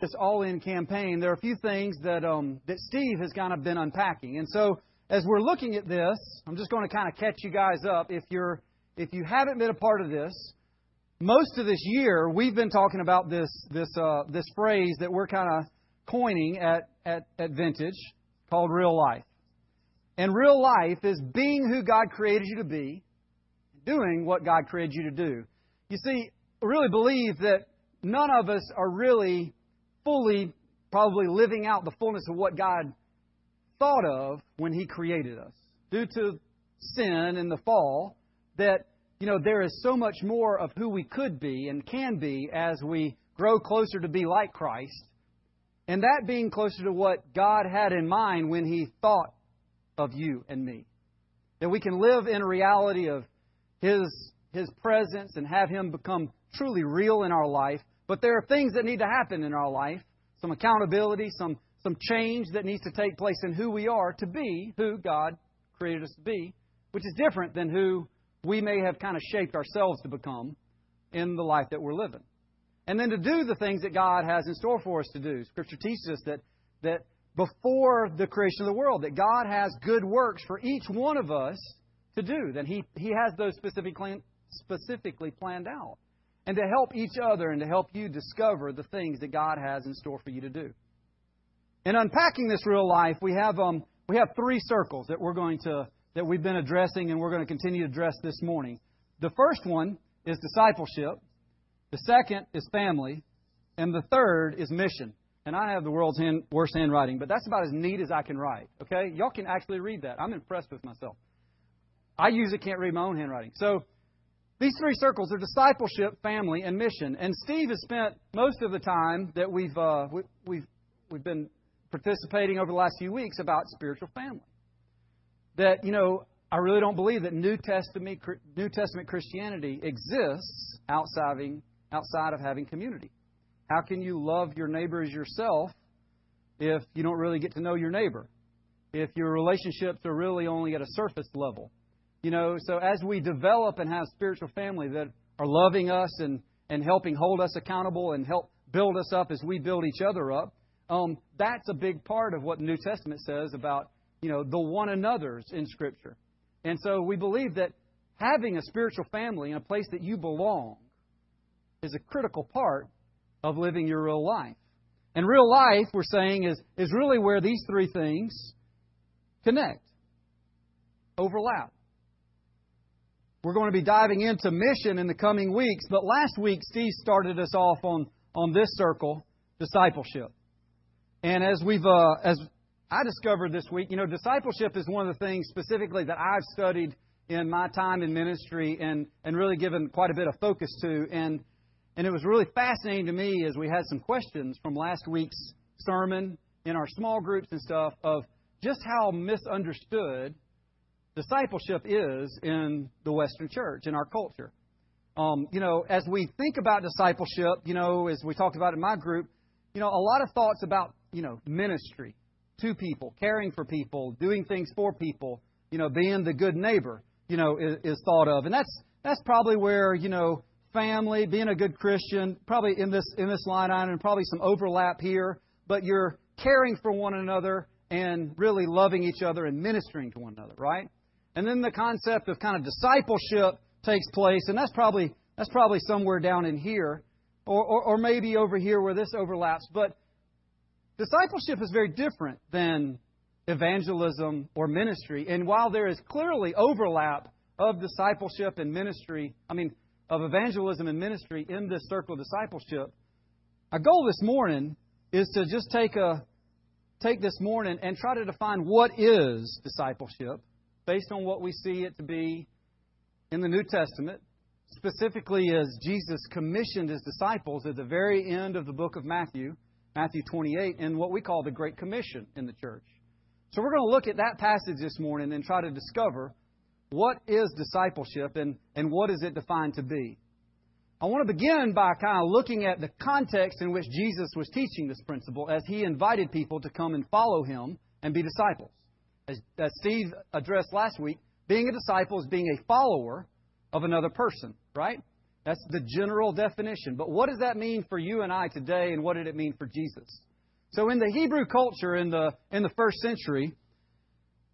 this all in campaign, there are a few things that um, that Steve has kind of been unpacking. And so as we're looking at this, I'm just going to kind of catch you guys up. If you're if you haven't been a part of this, most of this year we've been talking about this this uh, this phrase that we're kind of coining at, at at Vintage called real life. And real life is being who God created you to be, doing what God created you to do. You see, I really believe that none of us are really fully probably living out the fullness of what God thought of when He created us. Due to sin and the fall, that, you know, there is so much more of who we could be and can be as we grow closer to be like Christ. And that being closer to what God had in mind when He thought of you and me. That we can live in a reality of His, His presence and have Him become truly real in our life but there are things that need to happen in our life some accountability, some, some change that needs to take place in who we are to be who God created us to be, which is different than who we may have kind of shaped ourselves to become in the life that we're living. And then to do the things that God has in store for us to do. Scripture teaches us that, that before the creation of the world, that God has good works for each one of us to do, that He, he has those specifically, specifically planned out and to help each other and to help you discover the things that God has in store for you to do. In unpacking this real life, we have um, we have three circles that we're going to that we've been addressing and we're going to continue to address this morning. The first one is discipleship. The second is family, and the third is mission. And I have the world's hand, worst handwriting, but that's about as neat as I can write. Okay, y'all can actually read that. I'm impressed with myself. I usually can't read my own handwriting. So these three circles are discipleship, family, and mission. And Steve has spent most of the time that we've uh, we, we've we've been participating over the last few weeks about spiritual family. That you know, I really don't believe that New Testament New Testament Christianity exists outside of, outside of having community. How can you love your neighbor as yourself if you don't really get to know your neighbor? If your relationships are really only at a surface level? You know, so as we develop and have spiritual family that are loving us and, and helping hold us accountable and help build us up as we build each other up, um, that's a big part of what the New Testament says about, you know, the one another's in Scripture. And so we believe that having a spiritual family in a place that you belong is a critical part of living your real life. And real life, we're saying, is, is really where these three things connect, overlap. We're going to be diving into mission in the coming weeks, but last week Steve started us off on, on this circle, discipleship. And as we've uh, as I discovered this week, you know, discipleship is one of the things specifically that I've studied in my time in ministry and, and really given quite a bit of focus to. And and it was really fascinating to me as we had some questions from last week's sermon in our small groups and stuff of just how misunderstood discipleship is in the Western church, in our culture. Um, you know, as we think about discipleship, you know, as we talked about in my group, you know, a lot of thoughts about, you know, ministry to people, caring for people, doing things for people, you know, being the good neighbor, you know, is, is thought of. And that's that's probably where, you know, family, being a good Christian, probably in this in this line item, and probably some overlap here, but you're caring for one another and really loving each other and ministering to one another, right? And then the concept of kind of discipleship takes place, and that's probably that's probably somewhere down in here, or, or, or maybe over here where this overlaps. But discipleship is very different than evangelism or ministry. And while there is clearly overlap of discipleship and ministry, I mean, of evangelism and ministry in this circle of discipleship, our goal this morning is to just take a take this morning and try to define what is discipleship based on what we see it to be in the New Testament, specifically as Jesus commissioned his disciples at the very end of the book of Matthew, Matthew 28, in what we call the Great Commission in the church. So we're going to look at that passage this morning and try to discover what is discipleship and, and what is it defined to be. I want to begin by kind of looking at the context in which Jesus was teaching this principle as he invited people to come and follow him and be disciples as, as Steve addressed last week, being a disciple is being a follower of another person, right? That's the general definition. But what does that mean for you and I today, and what did it mean for Jesus? So, in the Hebrew culture in the in the first century,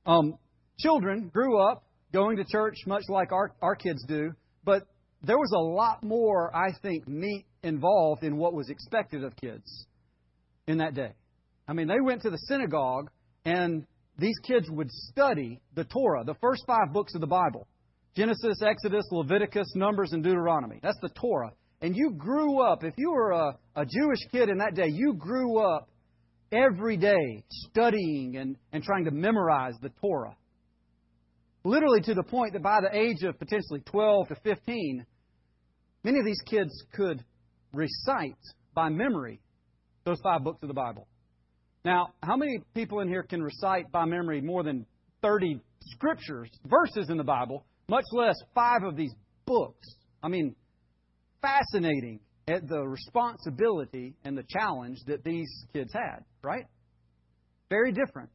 um, children grew up going to church much like our our kids do, but there was a lot more, I think, meat involved in what was expected of kids in that day. I mean, they went to the synagogue and these kids would study the Torah, the first five books of the Bible Genesis, Exodus, Leviticus, Numbers, and Deuteronomy. That's the Torah. And you grew up, if you were a, a Jewish kid in that day, you grew up every day studying and, and trying to memorize the Torah. Literally to the point that by the age of potentially 12 to 15, many of these kids could recite by memory those five books of the Bible. Now, how many people in here can recite by memory more than 30 scriptures, verses in the Bible, much less five of these books? I mean, fascinating at the responsibility and the challenge that these kids had, right? Very different.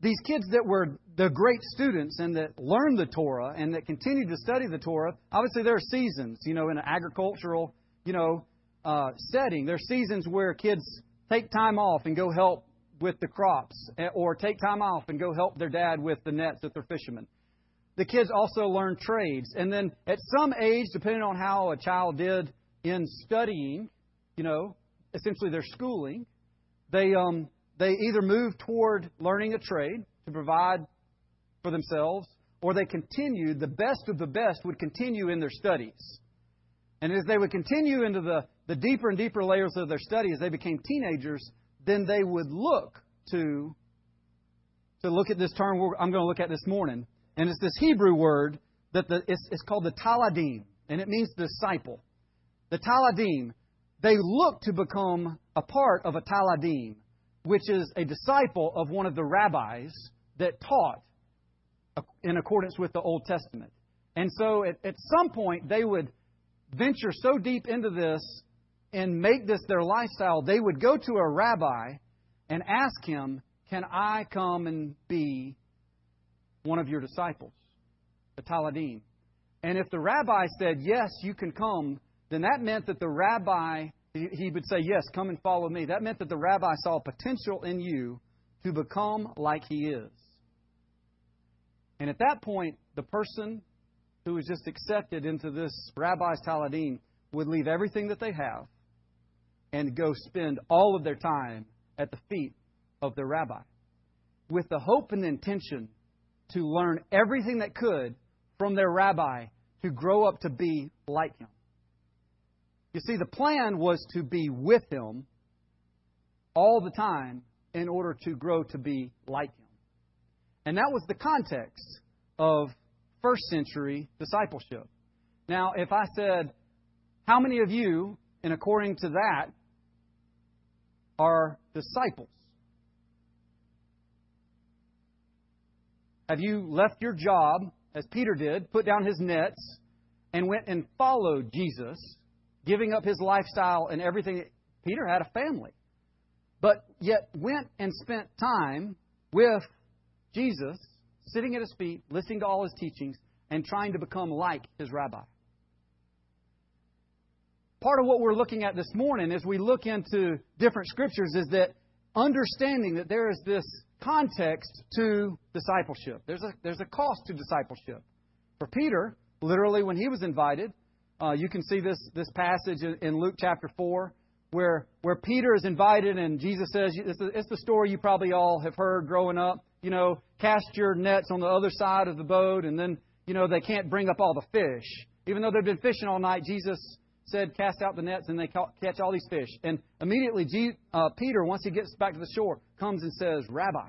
These kids that were the great students and that learned the Torah and that continued to study the Torah, obviously there are seasons, you know, in an agricultural, you know, uh, setting. There are seasons where kids take time off and go help with the crops, eh, or take time off and go help their dad with the nets that they're fishermen. The kids also learn trades. And then at some age, depending on how a child did in studying, you know, essentially their schooling, they, um, they either move toward learning a trade to provide for themselves, or they continued, the best of the best would continue in their studies. And as they would continue into the, the deeper and deeper layers of their study, as they became teenagers, then they would look to, to look at this term I'm going to look at this morning. And it's this Hebrew word that the, it's, it's called the talmidim, and it means disciple. The talmidim, they look to become a part of a talmidim, which is a disciple of one of the rabbis that taught in accordance with the Old Testament. And so at, at some point, they would venture so deep into this and make this their lifestyle, they would go to a rabbi and ask him, Can I come and be one of your disciples? The Talmidim. And if the rabbi said, Yes, you can come, then that meant that the rabbi, he would say, Yes, come and follow me. That meant that the rabbi saw potential in you to become like he is. And at that point, the person who was just accepted into this rabbi's Talmidim would leave everything that they have and go spend all of their time at the feet of their rabbi with the hope and intention to learn everything that could from their rabbi to grow up to be like him. You see, the plan was to be with him all the time in order to grow to be like him. And that was the context of first century discipleship. Now, if I said, How many of you, and according to that, are disciples? Have you left your job, as Peter did, put down his nets, and went and followed Jesus, giving up his lifestyle and everything? Peter had a family, but yet went and spent time with Jesus sitting at his feet, listening to all his teachings, and trying to become like his rabbi. Part of what we're looking at this morning as we look into different scriptures is that understanding that there is this context to discipleship. There's a, there's a cost to discipleship. For Peter, literally, when he was invited, uh, you can see this, this passage in, in Luke chapter 4 where, where Peter is invited and Jesus says, it's the, it's the story you probably all have heard growing up you know, cast your nets on the other side of the boat, and then, you know, they can't bring up all the fish. Even though they've been fishing all night, Jesus said, Cast out the nets, and they catch all these fish. And immediately, uh, Peter, once he gets back to the shore, comes and says, Rabbi,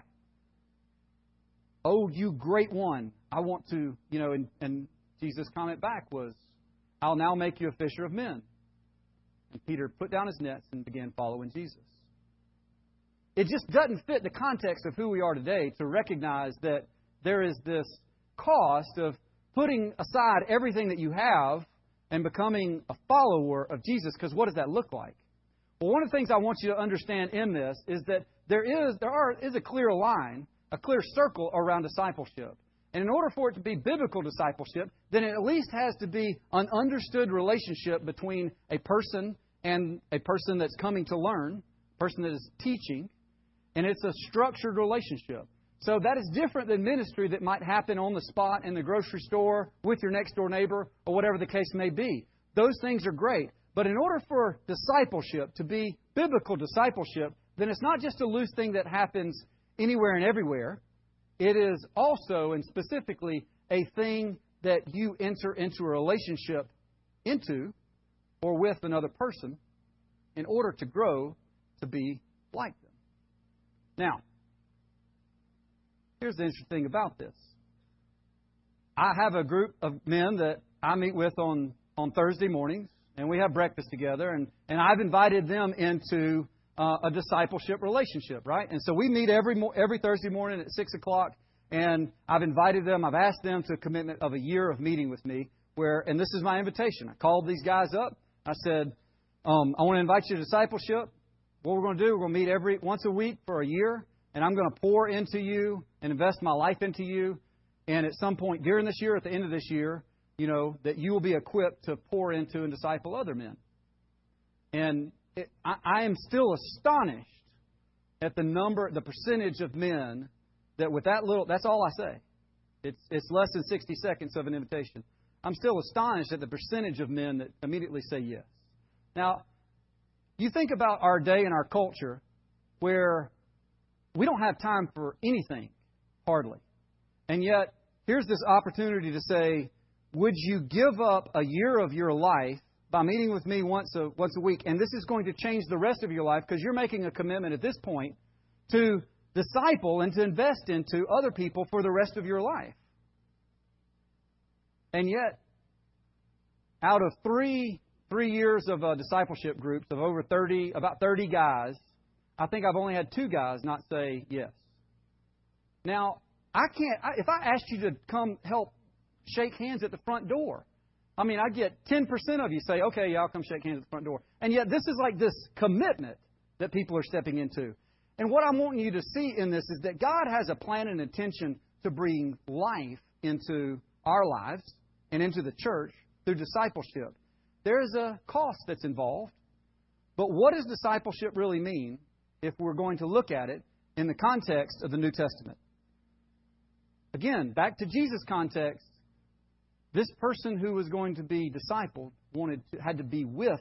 oh, you great one, I want to, you know, and, and Jesus' comment back was, I'll now make you a fisher of men. And Peter put down his nets and began following Jesus. It just doesn't fit the context of who we are today to recognize that there is this cost of putting aside everything that you have and becoming a follower of Jesus. Because what does that look like? Well, one of the things I want you to understand in this is that there is there are is a clear line, a clear circle around discipleship. And in order for it to be biblical discipleship, then it at least has to be an understood relationship between a person and a person that's coming to learn, person that is teaching, and it's a structured relationship. So that is different than ministry that might happen on the spot in the grocery store with your next door neighbor or whatever the case may be. Those things are great. But in order for discipleship to be biblical discipleship, then it's not just a loose thing that happens anywhere and everywhere. It is also and specifically a thing that you enter into a relationship into or with another person in order to grow to be like them. Now, here's the interesting thing about this. I have a group of men that I meet with on, on Thursday mornings, and we have breakfast together, and, and I've invited them into uh, a discipleship relationship, right? And so we meet every every Thursday morning at six o'clock, and I've invited them. I've asked them to a commitment of a year of meeting with me. Where and this is my invitation. I called these guys up. I said, um, I want to invite you to discipleship. What we're going to do, we're going to meet every once a week for a year, and I'm going to pour into you and invest my life into you. And at some point during this year, at the end of this year, you know that you will be equipped to pour into and disciple other men. And it, I, I am still astonished at the number, the percentage of men that with that little, that's all I say. It's, it's less than 60 seconds of an invitation. I'm still astonished at the percentage of men that immediately say yes. Now, you think about our day and our culture where we don't have time for anything, hardly. And yet, here's this opportunity to say, would you give up a year of your life by meeting with me once a, once a week. And this is going to change the rest of your life because you're making a commitment at this point to disciple and to invest into other people for the rest of your life. And yet, out of three three years of uh, discipleship groups of over 30, about 30 guys, I think I've only had two guys not say yes. Now, I can't, I, if I asked you to come help shake hands at the front door, I mean, I get 10% of you say, okay, yeah, I'll come shake hands at the front door. And yet, this is like this commitment that people are stepping into. And what I'm wanting you to see in this is that God has a plan and intention to bring life into our lives and into the church through discipleship. There is a cost that's involved. But what does discipleship really mean if we're going to look at it in the context of the New Testament? Again, back to Jesus' context, this person who was going to be discipled wanted to, had to be with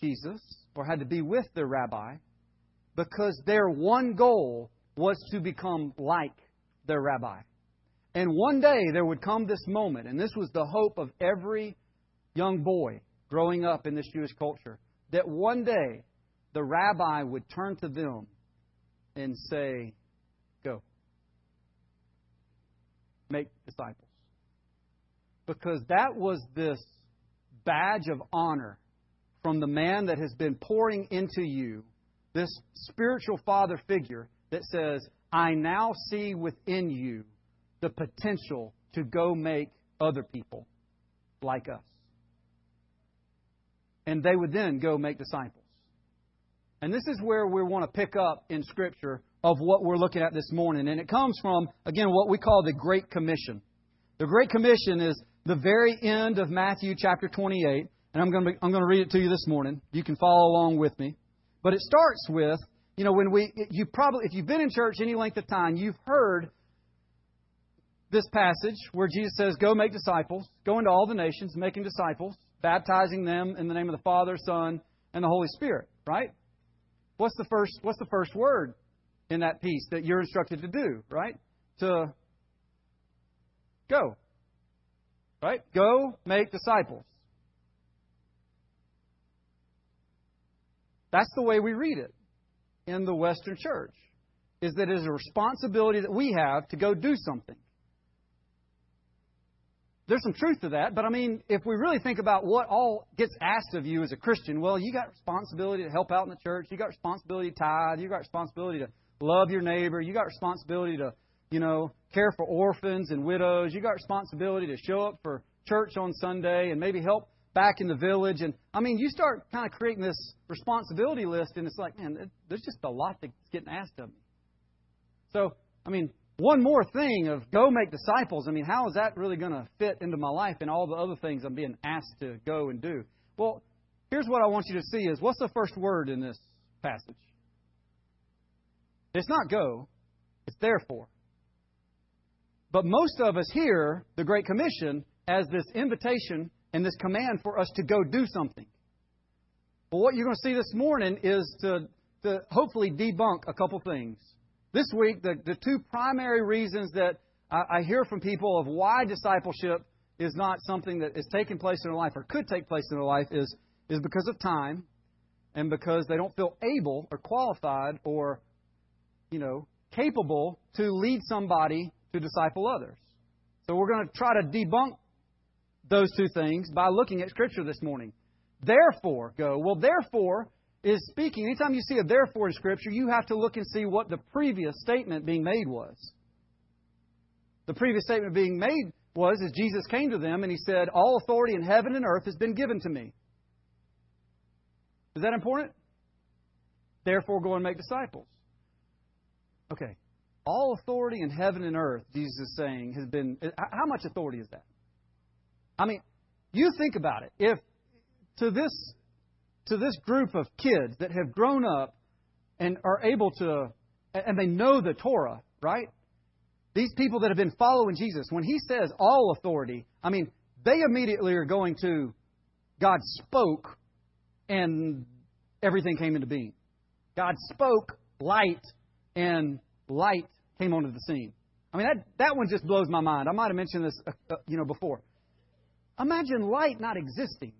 Jesus or had to be with their rabbi because their one goal was to become like their rabbi. And one day there would come this moment, and this was the hope of every young boy growing up in this Jewish culture, that one day the rabbi would turn to them and say, Go. Make disciples because that was this badge of honor from the man that has been pouring into you, this spiritual father figure that says, I now see within you the potential to go make other people like us. And they would then go make disciples. And this is where we want to pick up in Scripture of what we're looking at this morning. And it comes from, again, what we call the Great Commission. The Great Commission is the very end of Matthew chapter 28, and I'm going, to, I'm going to read it to you this morning. You can follow along with me. But it starts with, you know, when we, you probably, if you've been in church any length of time, you've heard this passage where Jesus says, Go make disciples, go into all the nations, making disciples, baptizing them in the name of the Father, Son, and the Holy Spirit, right? What's the first what's the first word in that piece that you're instructed to do, right? To go. Right? Go make disciples. That's the way we read it in the Western church. Is that it is a responsibility that we have to go do something. There's some truth to that, but I mean, if we really think about what all gets asked of you as a Christian, well, you got responsibility to help out in the church, you got responsibility to tithe, you got responsibility to love your neighbor, you got responsibility to you know, care for orphans and widows. You got responsibility to show up for church on Sunday and maybe help back in the village. And I mean, you start kind of creating this responsibility list, and it's like, man, there's just a lot that's getting asked of me. So, I mean, one more thing of go make disciples. I mean, how is that really going to fit into my life and all the other things I'm being asked to go and do? Well, here's what I want you to see is what's the first word in this passage? It's not go, it's therefore. But most of us hear the Great Commission as this invitation and this command for us to go do something. But what you're going to see this morning is to, to hopefully debunk a couple things. This week, the, the two primary reasons that I, I hear from people of why discipleship is not something that is taking place in their life or could take place in their life is, is because of time and because they don't feel able or qualified or, you know, capable to lead somebody to disciple others. So we're going to try to debunk those two things by looking at Scripture this morning. Therefore, go. Well, therefore is speaking. Anytime you see a therefore in Scripture, you have to look and see what the previous statement being made was. The previous statement being made was as Jesus came to them and he said, All authority in heaven and earth has been given to me. Is that important? Therefore, go and make disciples. Okay. All authority in heaven and earth, Jesus is saying, has been. How much authority is that? I mean, you think about it. If to this to this group of kids that have grown up and are able to and they know the Torah, right? These people that have been following Jesus, when he says all authority, I mean, they immediately are going to God spoke and everything came into being. God spoke light and light came onto the scene. I mean, that, that one just blows my mind. I might have mentioned this, uh, uh, you know, before. Imagine light not existing.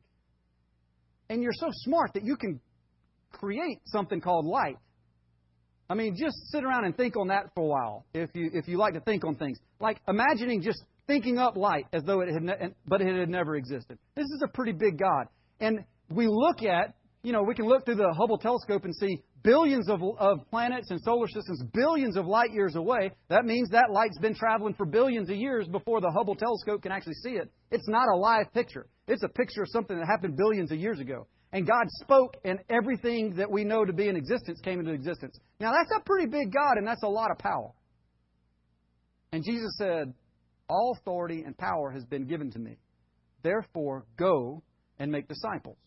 And you're so smart that you can create something called light. I mean, just sit around and think on that for a while if you, if you like to think on things. Like imagining just thinking up light as though it had, ne- but it had never existed. This is a pretty big God. And we look at, you know, we can look through the Hubble telescope and see billions of, of planets and solar systems billions of light years away. That means that light's been traveling for billions of years before the Hubble telescope can actually see it. It's not a live picture. It's a picture of something that happened billions of years ago. And God spoke, and everything that we know to be in existence came into existence. Now, that's a pretty big God, and that's a lot of power. And Jesus said, All authority and power has been given to me. Therefore, go and make disciples.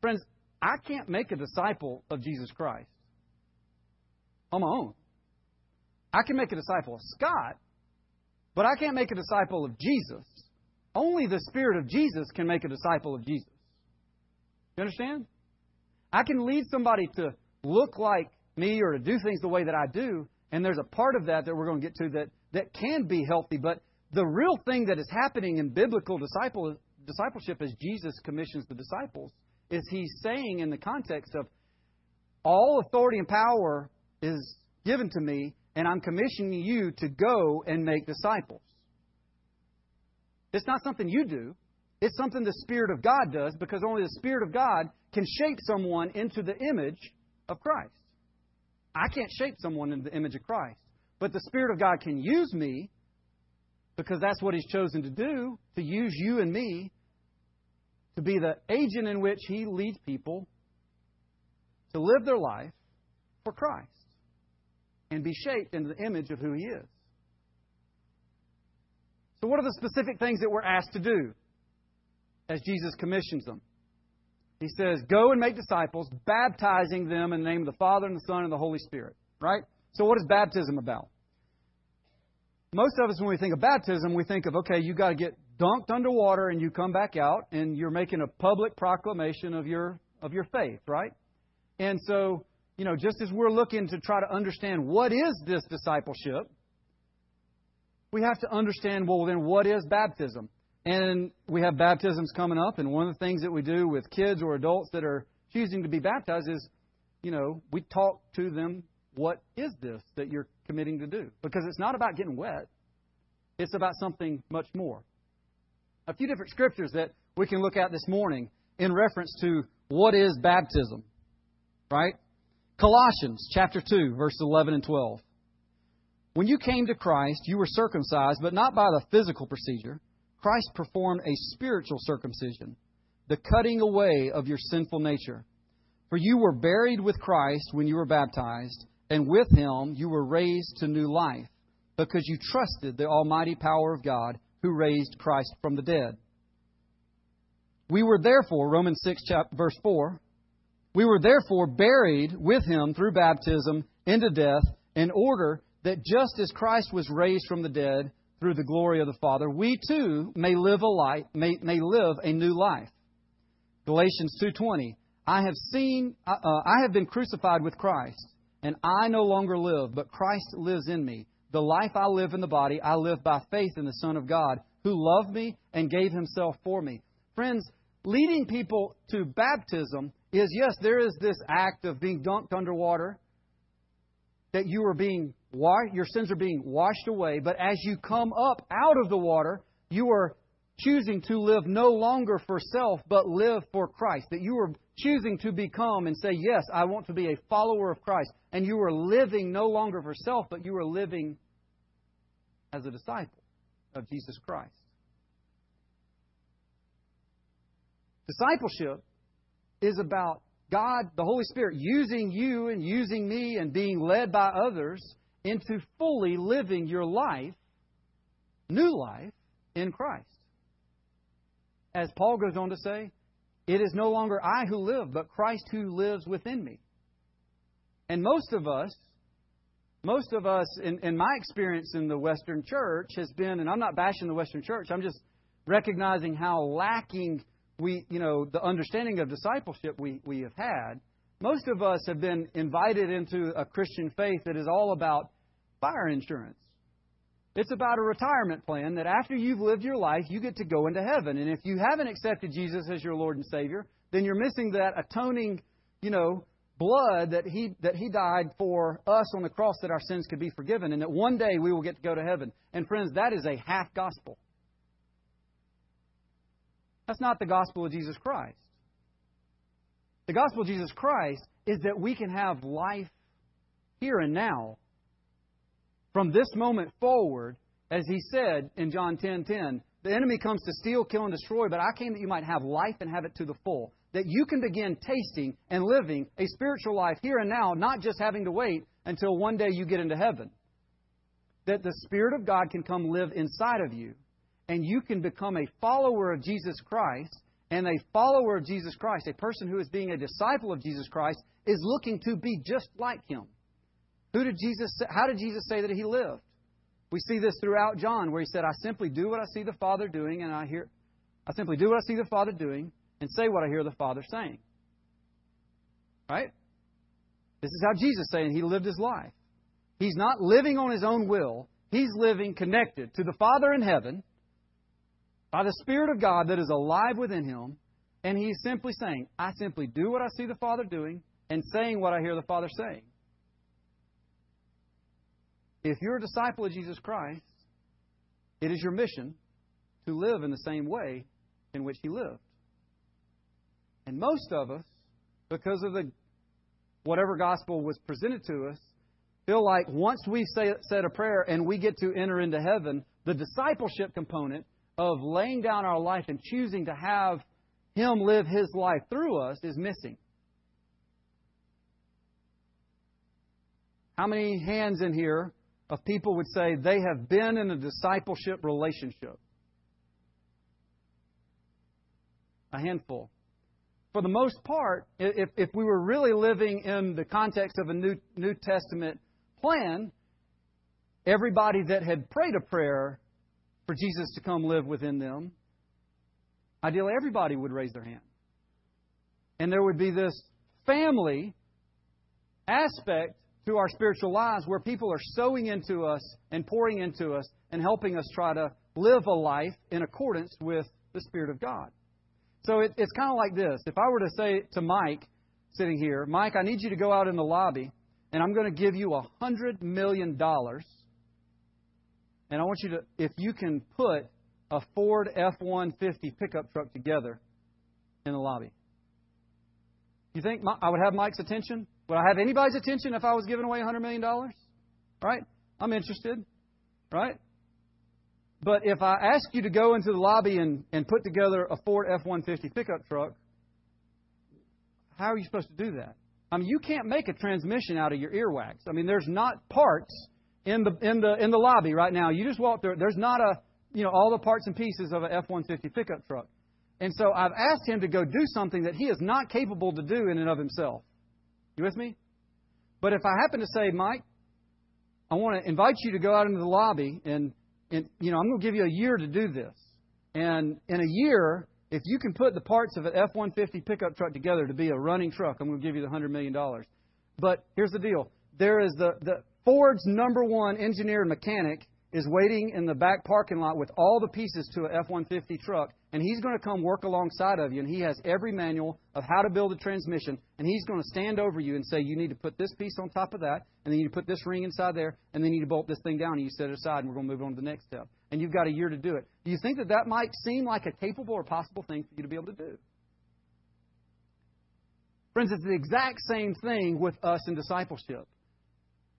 Friends, I can't make a disciple of Jesus Christ on my own. I can make a disciple of Scott, but I can't make a disciple of Jesus. Only the Spirit of Jesus can make a disciple of Jesus. You understand? I can lead somebody to look like me or to do things the way that I do, and there's a part of that that we're going to get to that, that can be healthy, but the real thing that is happening in biblical disciple, discipleship as Jesus commissions the disciples is he's saying in the context of all authority and power is given to me, and I'm commissioning you to go and make disciples. It's not something you do. It's something the Spirit of God does because only the Spirit of God can shape someone into the image of Christ. I can't shape someone into the image of Christ. But the Spirit of God can use me because that's what He's chosen to do, to use you and me to be the agent in which He leads people to live their life for Christ and be shaped into the image of who He is. So, what are the specific things that we're asked to do as Jesus commissions them? He says, Go and make disciples, baptizing them in the name of the Father and the Son and the Holy Spirit. Right? So, what is baptism about? Most of us, when we think of baptism, we think of, okay, you've got to get dunked underwater and you come back out and you're making a public proclamation of your of your faith, right? And so, you know, just as we're looking to try to understand what is this discipleship, we have to understand well then what is baptism? And we have baptisms coming up and one of the things that we do with kids or adults that are choosing to be baptized is, you know, we talk to them what is this that you're committing to do? Because it's not about getting wet. It's about something much more a few different scriptures that we can look at this morning in reference to what is baptism. Right? Colossians chapter 2, verses 11 and 12. When you came to Christ, you were circumcised, but not by the physical procedure. Christ performed a spiritual circumcision, the cutting away of your sinful nature. For you were buried with Christ when you were baptized and with him you were raised to new life, because you trusted the almighty power of God who raised Christ from the dead. We were therefore, Romans 6, chapter, verse 4, we were therefore buried with him through baptism into death, in order that just as Christ was raised from the dead through the glory of the Father, we too may live a life, may, may live a new life. Galatians 2:20 I have seen uh, uh, I have been crucified with Christ and I no longer live but Christ lives in me the life I live in the body I live by faith in the son of God who loved me and gave himself for me friends leading people to baptism is yes there is this act of being dunked underwater that you are being your sins are being washed away but as you come up out of the water you are choosing to live no longer for self, but live for Christ. That you are choosing to become and say, Yes, I want to be a follower of Christ. And you are living no longer for self, but you are living as a disciple of Jesus Christ. Discipleship is about God, the Holy Spirit, using you and using me and being led by others into fully living your life, new life, in Christ as Paul goes on to say, it is no longer I who live, but Christ who lives within me. And most of us, most of us, in, in my experience in the Western church, has been, and I'm not bashing the Western church, I'm just recognizing how lacking we, you know, the understanding of discipleship we, we have had. Most of us have been invited into a Christian faith that is all about fire insurance. It's about a retirement plan that after you've lived your life, you get to go into heaven. And if you haven't accepted Jesus as your Lord and Savior, then you're missing that atoning, you know, blood that he that he died for us on the cross that our sins could be forgiven and that one day we will get to go to heaven. And friends, that is a half gospel. That's not the gospel of Jesus Christ. The gospel of Jesus Christ is that we can have life here and now from this moment forward, as he said in John 10:10, 10, 10, the enemy comes to steal, kill, and destroy, but I came that you might have life and have it to the full. That you can begin tasting and living a spiritual life here and now, not just having to wait until one day you get into heaven. That the Spirit of God can come live inside of you, and you can become a follower of Jesus Christ. And a follower of Jesus Christ, a person who is being a disciple of Jesus Christ, is looking to be just like Him. Who did Jesus how did Jesus say that he lived? We see this throughout John where he said, I simply do what I see the Father doing and I hear I simply do what I see the Father doing and say what I hear the Father saying. Right? This is how Jesus saying he lived his life. He's not living on his own will. He's living connected to the Father in heaven by the Spirit of God that is alive within him. And he's simply saying, I simply do what I see the Father doing and saying what I hear the Father saying. If you're a disciple of Jesus Christ, it is your mission to live in the same way in which he lived. And most of us, because of the whatever gospel was presented to us, feel like once we say, said a prayer and we get to enter into heaven, the discipleship component of laying down our life and choosing to have Him live His life through us is missing. How many hands in here of people would say they have been in a discipleship relationship? A handful. For the most part, if, if we were really living in the context of a New, New Testament plan, everybody that had prayed a prayer for Jesus to come live within them, ideally everybody would raise their hand. And there would be this family aspect to our spiritual lives where people are sowing into us and pouring into us and helping us try to live a life in accordance with the Spirit of God. So it, it's kind of like this. If I were to say to Mike, sitting here, Mike, I need you to go out in the lobby and I'm going to give you a $100 million. And I want you to, if you can put a Ford F 150 pickup truck together in the lobby. You think I would have Mike's attention? Would I have anybody's attention if I was giving away a $100 million? Right? I'm interested. Right? But if I ask you to go into the lobby and, and put together a Ford F 150 pickup truck, how are you supposed to do that? I mean, you can't make a transmission out of your earwax. I mean, there's not parts in the in the in the lobby right now. You just walk through. There's not a you know all the parts and pieces of an F-150 pickup truck. And so I've asked him to go do something that he is not capable to do in and of himself. You with me? But if I happen to say, Mike, I want to invite you to go out into the lobby and, and you know, I'm going to give you a year to do this. And in a year, if you can put the parts of an F 150 pickup truck together to be a running truck, I'm going to give you the $100 million. But here's the deal there is the, the Ford's number one engineer and mechanic is waiting in the back parking lot with all the pieces to an F 150 truck, and he's going to come work alongside of you, and he has every manual of how to build a transmission, and he's going to stand over you and say, You need to put this piece on top of that, and then you put this ring inside there, and then you need to bolt this thing down, and you set it aside, and we're going to move on to the next step. And you've got a year to do it. Do you think that that might seem like a capable or possible thing for you to be able to do? Friends, it's the exact same thing with us in discipleship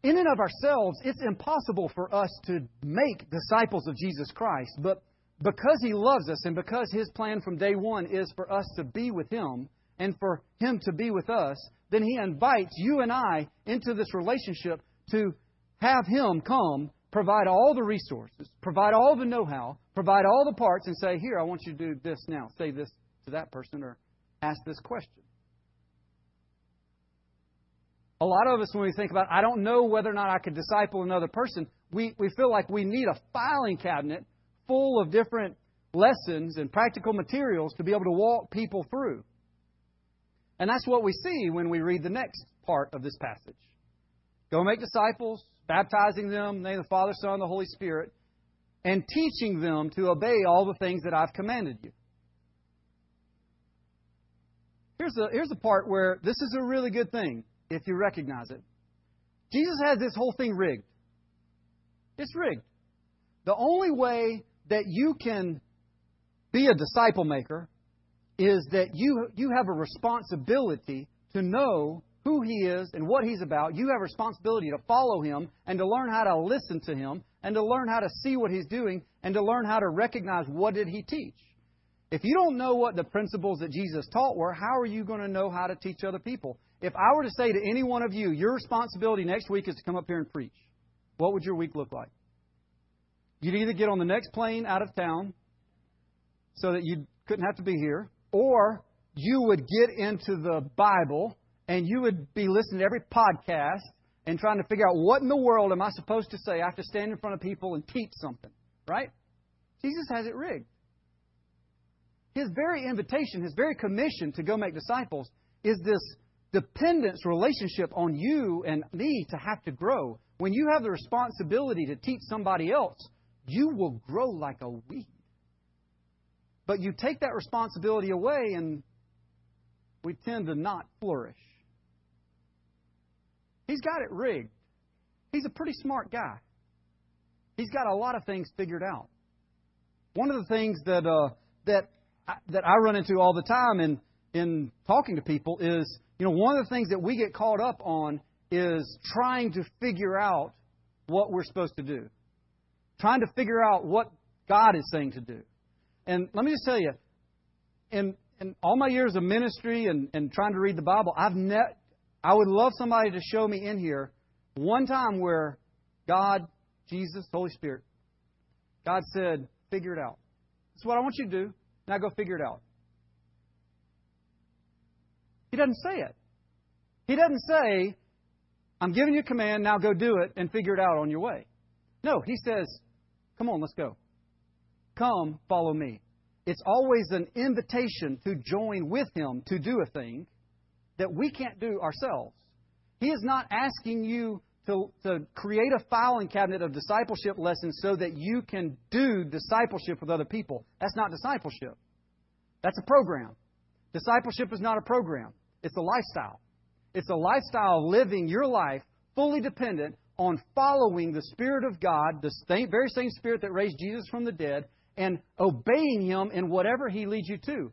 in and of ourselves, it's impossible for us to make disciples of Jesus Christ. But because He loves us and because His plan from day one is for us to be with Him and for Him to be with us, then He invites you and I into this relationship to have Him come, provide all the resources, provide all the know how, provide all the parts, and say, Here, I want you to do this now. Say this to that person or ask this question. A lot of us, when we think about, I don't know whether or not I could disciple another person, we, we feel like we need a filing cabinet full of different lessons and practical materials to be able to walk people through. And that's what we see when we read the next part of this passage. Go make disciples, baptizing them in the name of the Father, Son, and the Holy Spirit, and teaching them to obey all the things that I've commanded you. Here's the, here's the part where this is a really good thing if you recognize it. Jesus has this whole thing rigged. It's rigged. The only way that you can be a disciple maker is that you, you have a responsibility to know who he is and what he's about. You have a responsibility to follow him and to learn how to listen to him and to learn how to see what he's doing and to learn how to recognize what did he teach. If you don't know what the principles that Jesus taught were, how are you going to know how to teach other people? If I were to say to any one of you, your responsibility next week is to come up here and preach, what would your week look like? You'd either get on the next plane out of town so that you couldn't have to be here, or you would get into the Bible and you would be listening to every podcast and trying to figure out what in the world am I supposed to say after standing in front of people and teach something, right? Jesus has it rigged. His very invitation, his very commission to go make disciples is this dependence relationship on you and me to have to grow. When you have the responsibility to teach somebody else, you will grow like a weed. But you take that responsibility away, and we tend to not flourish. He's got it rigged. He's a pretty smart guy. He's got a lot of things figured out. One of the things that uh, that that I run into all the time in in talking to people is you know, one of the things that we get caught up on is trying to figure out what we're supposed to do, trying to figure out what God is saying to do. And let me just tell you, in, in all my years of ministry and, and trying to read the Bible, I've net, I would love somebody to show me in here one time where God, Jesus, Holy Spirit, God said, figure it out. That's what I want you to do. Now go figure it out. He doesn't say it. He doesn't say, I'm giving you a command, now go do it and figure it out on your way. No, he says, Come on, let's go. Come, follow me. It's always an invitation to join with him to do a thing that we can't do ourselves. He is not asking you to, to create a filing cabinet of discipleship lessons so that you can do discipleship with other people. That's not discipleship. That's a program. Discipleship is not a program. It's a lifestyle. It's a lifestyle of living your life fully dependent on following the Spirit of God, the very same Spirit that raised Jesus from the dead, and obeying Him in whatever He leads you to.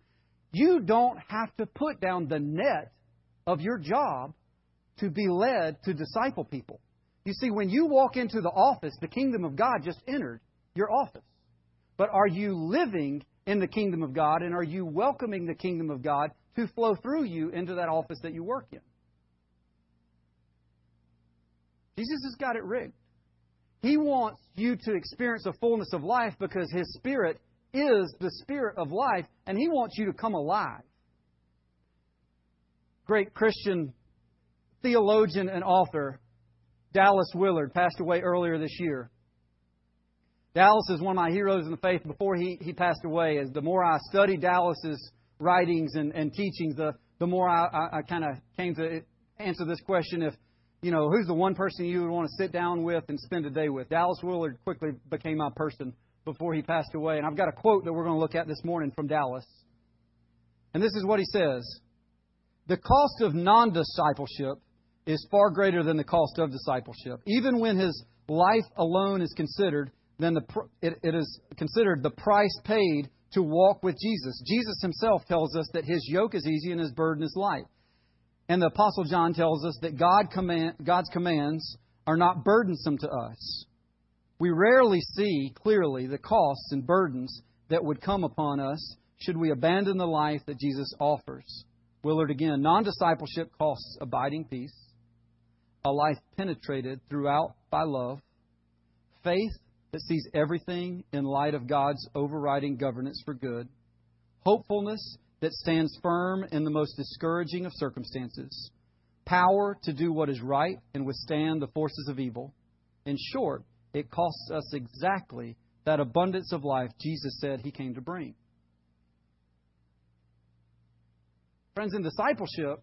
You don't have to put down the net of your job to be led to disciple people. You see, when you walk into the office, the kingdom of God just entered your office. But are you living in the kingdom of God, and are you welcoming the kingdom of God to flow through you into that office that you work in? Jesus has got it rigged. He wants you to experience a fullness of life because His Spirit is the Spirit of life, and He wants you to come alive. Great Christian theologian and author Dallas Willard passed away earlier this year. Dallas is one of my heroes in the faith before he, he passed away. As the more I studied Dallas's writings and, and teachings, the, the more I, I, I kind of came to answer this question if, you know, who's the one person you would want to sit down with and spend a day with? Dallas Willard quickly became my person before he passed away. And I've got a quote that we're going to look at this morning from Dallas. And this is what he says The cost of non discipleship is far greater than the cost of discipleship. Even when his life alone is considered, then the, it, it is considered the price paid to walk with Jesus. Jesus himself tells us that his yoke is easy and his burden is light. And the Apostle John tells us that God command, God's commands are not burdensome to us. We rarely see clearly the costs and burdens that would come upon us should we abandon the life that Jesus offers. Willard again, non discipleship costs abiding peace, a life penetrated throughout by love, faith that sees everything in light of God's overriding governance for good, hopefulness that stands firm in the most discouraging of circumstances, power to do what is right and withstand the forces of evil. In short, it costs us exactly that abundance of life Jesus said he came to bring. Friends, in discipleship,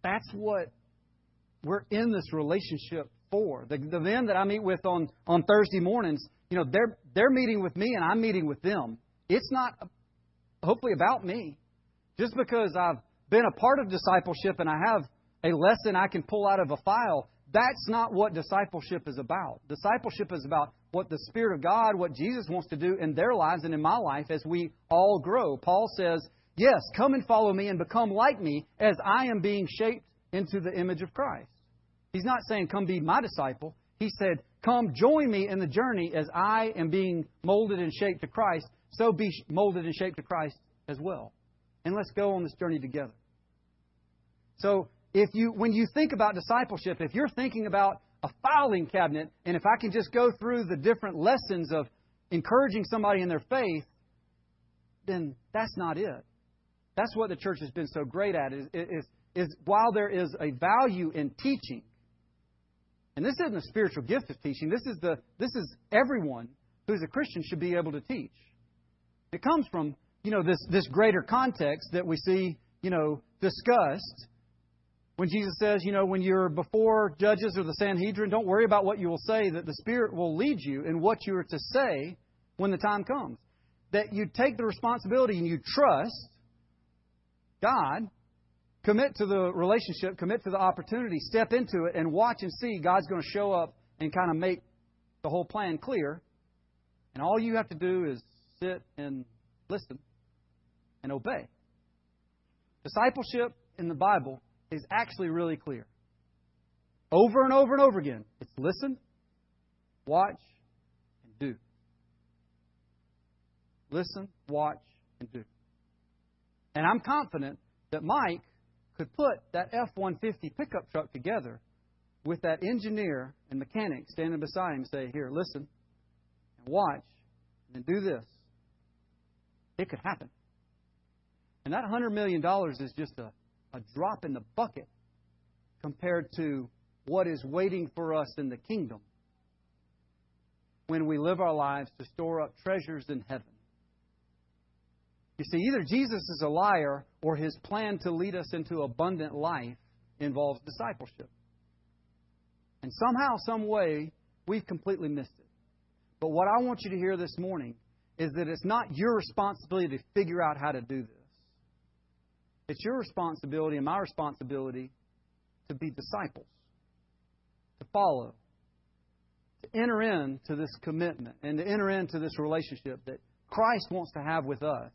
that's what we're in this relationship for. The, the men that I meet with on, on Thursday mornings, you know, they're, they're meeting with me and I'm meeting with them. It's not hopefully about me. Just because I've been a part of discipleship and I have a lesson I can pull out of a file, that's not what discipleship is about. Discipleship is about what the Spirit of God, what Jesus wants to do in their lives and in my life as we all grow. Paul says, Yes, come and follow me and become like me as I am being shaped into the image of Christ. He's not saying, Come be my disciple. He said, Come join me in the journey as I am being molded and shaped to Christ. So be molded and shaped to Christ as well. And let's go on this journey together. So, if you, when you think about discipleship, if you're thinking about a filing cabinet, and if I can just go through the different lessons of encouraging somebody in their faith, then that's not it. That's what the church has been so great at is, is, is while there is a value in teaching, and this isn't a spiritual gift of teaching. This is the this is everyone who's a Christian should be able to teach. It comes from, you know, this this greater context that we see, you know, discussed when Jesus says, you know, when you're before judges or the Sanhedrin, don't worry about what you will say, that the Spirit will lead you in what you are to say when the time comes. That you take the responsibility and you trust God Commit to the relationship, commit to the opportunity, step into it, and watch and see God's going to show up and kind of make the whole plan clear. And all you have to do is sit and listen and obey. Discipleship in the Bible is actually really clear. Over and over and over again. It's listen, watch, and do. Listen, watch, and do. And I'm confident that Mike could put that F 150 pickup truck together with that engineer and mechanic standing beside him say, Here, listen, and watch, and do this. It could happen. And that $100 million is just a, a drop in the bucket compared to what is waiting for us in the kingdom when we live our lives to store up treasures in heaven. You see, either Jesus is a liar or his plan to lead us into abundant life involves discipleship. And somehow, some way, we've completely missed it. But what I want you to hear this morning is that it's not your responsibility to figure out how to do this. It's your responsibility and my responsibility to be disciples, to follow, to enter into this commitment and to enter into this relationship that Christ wants to have with us.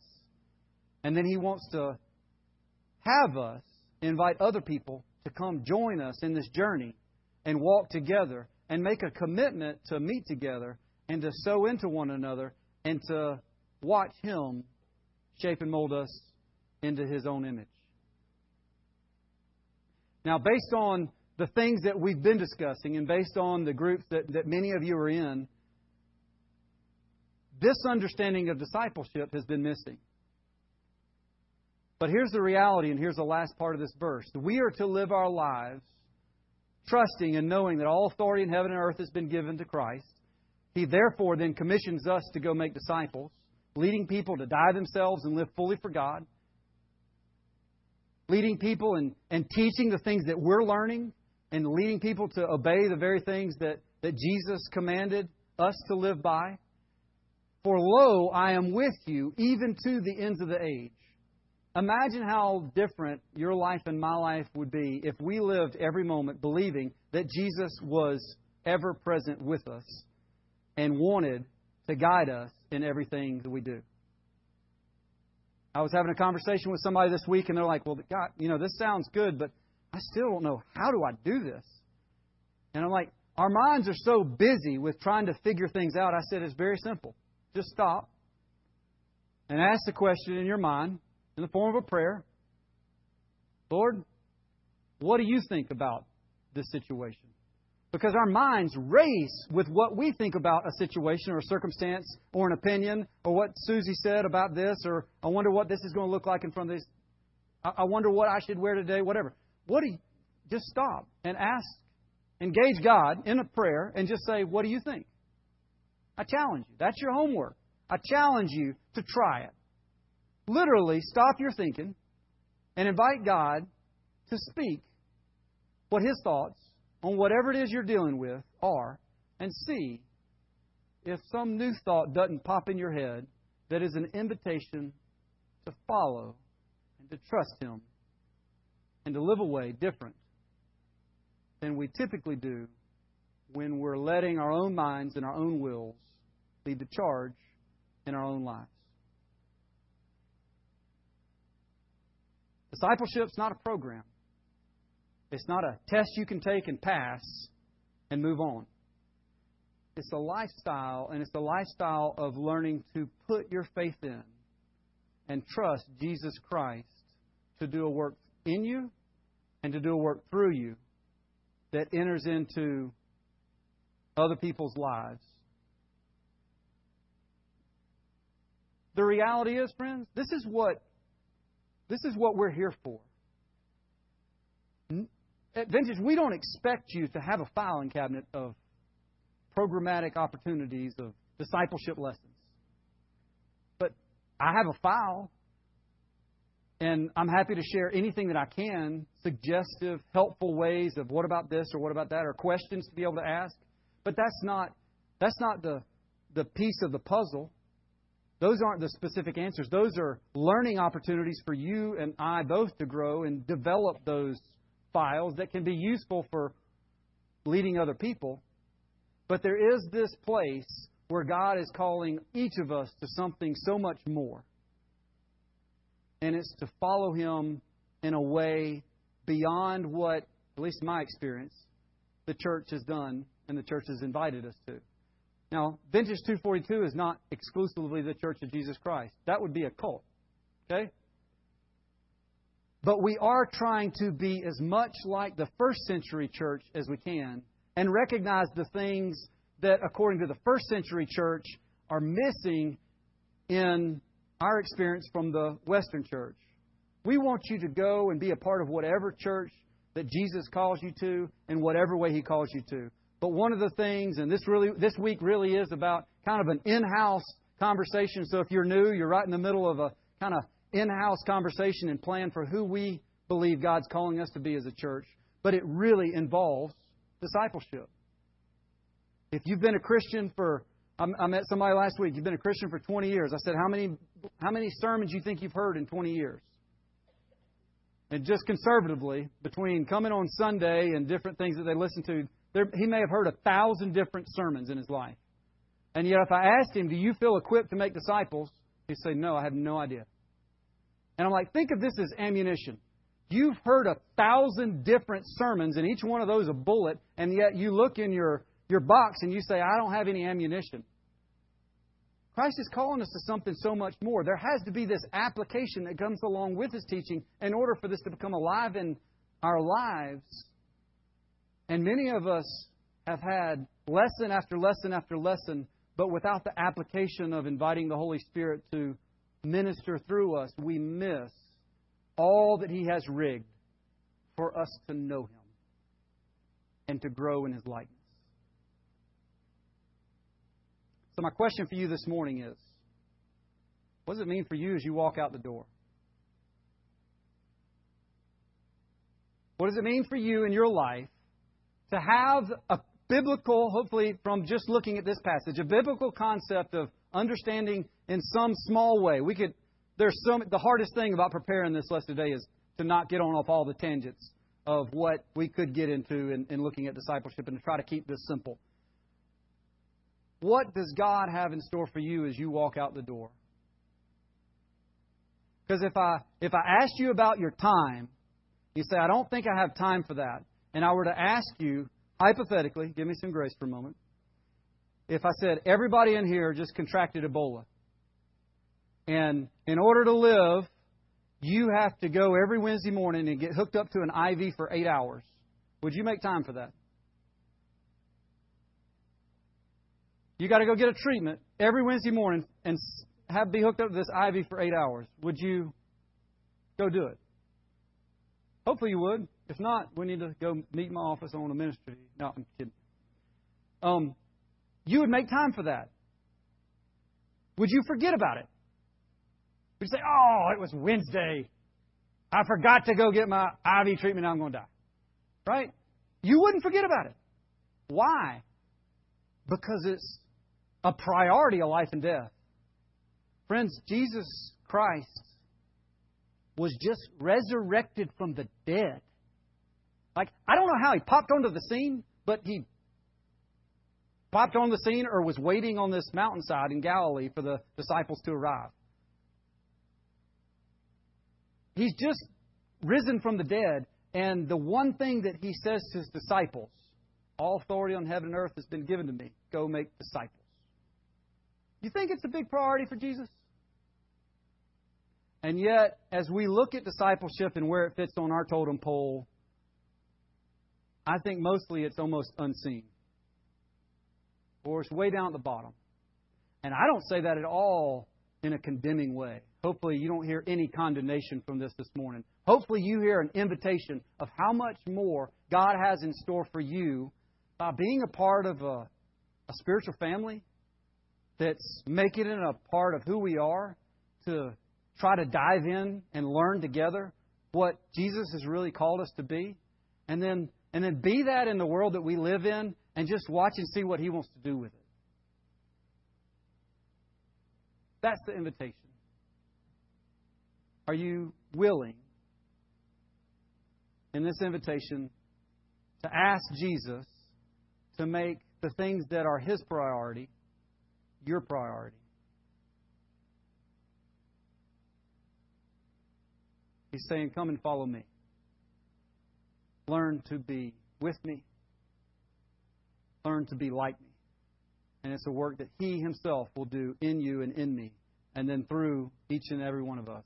And then He wants to have us invite other people to come join us in this journey and walk together and make a commitment to meet together and to sow into one another and to watch Him shape and mold us into His own image. Now, based on the things that we've been discussing and based on the groups that, that many of you are in, this understanding of discipleship has been missing. But here's the reality, and here's the last part of this verse. We are to live our lives trusting and knowing that all authority in heaven and earth has been given to Christ. He therefore then commissions us to go make disciples, leading people to die themselves and live fully for God, leading people and, and teaching the things that we're learning, and leading people to obey the very things that, that Jesus commanded us to live by. For lo, I am with you even to the ends of the age. Imagine how different your life and my life would be if we lived every moment believing that Jesus was ever present with us and wanted to guide us in everything that we do. I was having a conversation with somebody this week, and they're like, Well, God, you know, this sounds good, but I still don't know how do I do this? And I'm like, Our minds are so busy with trying to figure things out. I said, It's very simple. Just stop and ask the question in your mind in the form of a prayer Lord, what do you think about this situation? Because our minds race with what we think about a situation or a circumstance or an opinion or what Susie said about this or I wonder what this is going to look like in front of this. I wonder what I should wear today, whatever. What do you just stop and ask, engage God in a prayer and just say, What do you think? I challenge you. That's your homework. I challenge you to try it. Literally, stop your thinking and invite God to speak what His thoughts on whatever it is you're dealing with are and see if some new thought doesn't pop in your head that is an invitation to follow and to trust Him and to live a way different than we typically do when we're letting our own minds and our own wills lead the charge in our own lives. Discipleship's not a program. It's not a test you can take and pass and move on. It's a lifestyle, and it's a lifestyle of learning to put your faith in and trust Jesus Christ to do a work in you and to do a work through you that enters into other people's lives. The reality is, friends, this is what this is what we're here for. At Vintage, we don't expect you to have a filing cabinet of programmatic opportunities of discipleship lessons. But I have a file, and I'm happy to share anything that I can, suggestive, helpful ways of what about this or what about that, or questions to be able to ask. But that's not that's not the the piece of the puzzle. Those aren't the specific answers. Those are learning opportunities for you and I both to grow and develop those files that can be useful for leading other people. But there is this place where God is calling each of us to something so much more. And it's to follow Him in a way beyond what, at least in my experience, the church has done and the church has invited us to. Now, Vintage 242 is not exclusively the Church of Jesus Christ. That would be a cult. Okay? But we are trying to be as much like the first century church as we can and recognize the things that, according to the first century church, are missing in our experience from the Western church. We want you to go and be a part of whatever church that Jesus calls you to in whatever way he calls you to. But one of the things, and this really this week really is about kind of an in-house conversation. So if you're new, you're right in the middle of a kind of in-house conversation and plan for who we believe God's calling us to be as a church. But it really involves discipleship. If you've been a Christian for I met somebody last week. You've been a Christian for 20 years. I said, how many how many sermons you think you've heard in 20 years? And just conservatively, between coming on Sunday and different things that they listen to, there, he may have heard a thousand different sermons in his life. And yet, if I asked him, Do you feel equipped to make disciples? He'd say, No, I have no idea. And I'm like, Think of this as ammunition. You've heard a thousand different sermons, and each one of those a bullet, and yet you look in your, your box and you say, I don't have any ammunition. Christ is calling us to something so much more. There has to be this application that comes along with his teaching in order for this to become alive in our lives And many of us have had lesson after lesson after lesson, but without the application of inviting the Holy Spirit to minister through us, we miss all that He has rigged for us to know Him and to grow in His likeness. So, my question for you this morning is what does it mean for you as you walk out the door? What does it mean for you in your life to have a biblical, hopefully from just looking at this passage, a biblical concept of understanding in some small way? We could. There's. The hardest thing about preparing this lesson today is to not get on off all the tangents of what we could get into in, in looking at discipleship and to try to keep this simple. What does God have in store for you as you walk out the door? Because if I if I asked you about your time, you say, I don't think I have time for that. And I were to ask you, hypothetically, give me some grace for a moment, if I said, everybody in here just contracted Ebola. And in order to live, you have to go every Wednesday morning and get hooked up to an IV for eight hours. Would you make time for that? You got to go get a treatment every Wednesday morning and have be hooked up to this IV for eight hours. Would you go do it? Hopefully you would. If not, we need to go meet my office on a ministry. No, I'm kidding. Um, you would make time for that. Would you forget about it? Would you say, "Oh, it was Wednesday. I forgot to go get my IV treatment. I'm going to die." Right? You wouldn't forget about it. Why? Because it's a priority of life and death. Friends, Jesus Christ was just resurrected from the dead. Like, I don't know how he popped onto the scene, but he popped on the scene or was waiting on this mountainside in Galilee for the disciples to arrive. He's just risen from the dead, and the one thing that he says to his disciples all authority on heaven and earth has been given to me. Go make disciples. You think it's a big priority for Jesus? And yet, as we look at discipleship and where it fits on our totem pole, I think mostly it's almost unseen. Or it's way down at the bottom. And I don't say that at all in a condemning way. Hopefully, you don't hear any condemnation from this this morning. Hopefully, you hear an invitation of how much more God has in store for you by being a part of a, a spiritual family that's making it a part of who we are to try to dive in and learn together what Jesus has really called us to be, and then and then be that in the world that we live in, and just watch and see what He wants to do with it. That's the invitation. Are you willing in this invitation to ask Jesus to make the things that are His priority your priority? He's saying, Come and follow me. Learn to be with me. Learn to be like me. And it's a work that He Himself will do in you and in me, and then through each and every one of us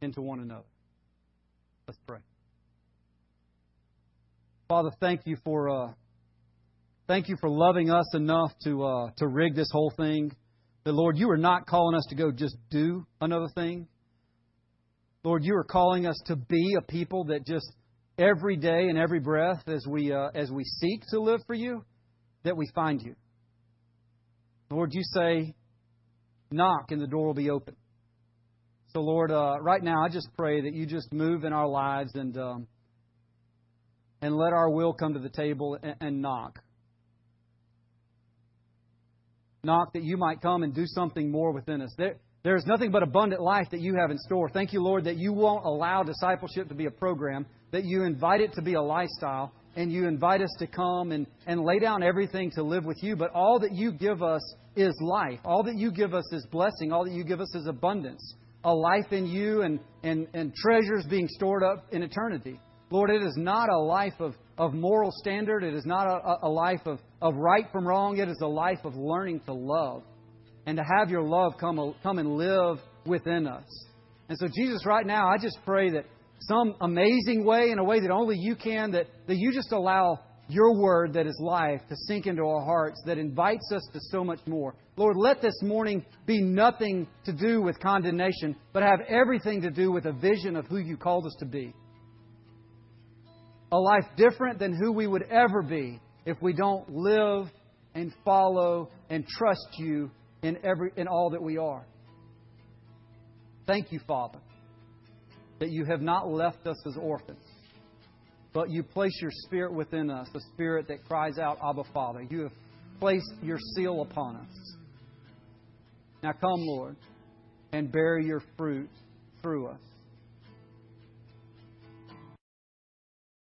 into one another. Let's pray. Father, thank you for uh, thank you for loving us enough to uh, to rig this whole thing. That Lord, you are not calling us to go just do another thing. Lord, you are calling us to be a people that just every day and every breath as we, uh, as we seek to live for you, that we find you. Lord, you say, knock and the door will be open. So, Lord, uh, right now I just pray that you just move in our lives and um, and let our will come to the table and, and knock. Knock that you might come and do something more within us. There, there's nothing but abundant life that you have in store. Thank you, Lord, that you won't allow discipleship to be a program, that you invite it to be a lifestyle, and you invite us to come and, and lay down everything to live with you. But all that you give us is life. All that you give us is blessing. All that you give us is abundance. A life in you and, and, and treasures being stored up in eternity. Lord, it is not a life of, of moral standard. It is not a, a life of, of right from wrong. It is a life of learning to love and to have your love come, come and live within us. And so, Jesus, right now, I just pray that some amazing way, in a way that only you can, that, that you just allow your word that is life to sink into our hearts, that invites us to so much more. Lord, let this morning be nothing to do with condemnation, but have everything to do with a vision of who you called us to be. A life different than who we would ever be if we don't live and follow and trust you in every in all that we are. Thank you, Father, that you have not left us as orphans, but you place your spirit within us, the spirit that cries out, Abba, Father. You have placed your seal upon us. Now come, Lord, and bear your fruit through us.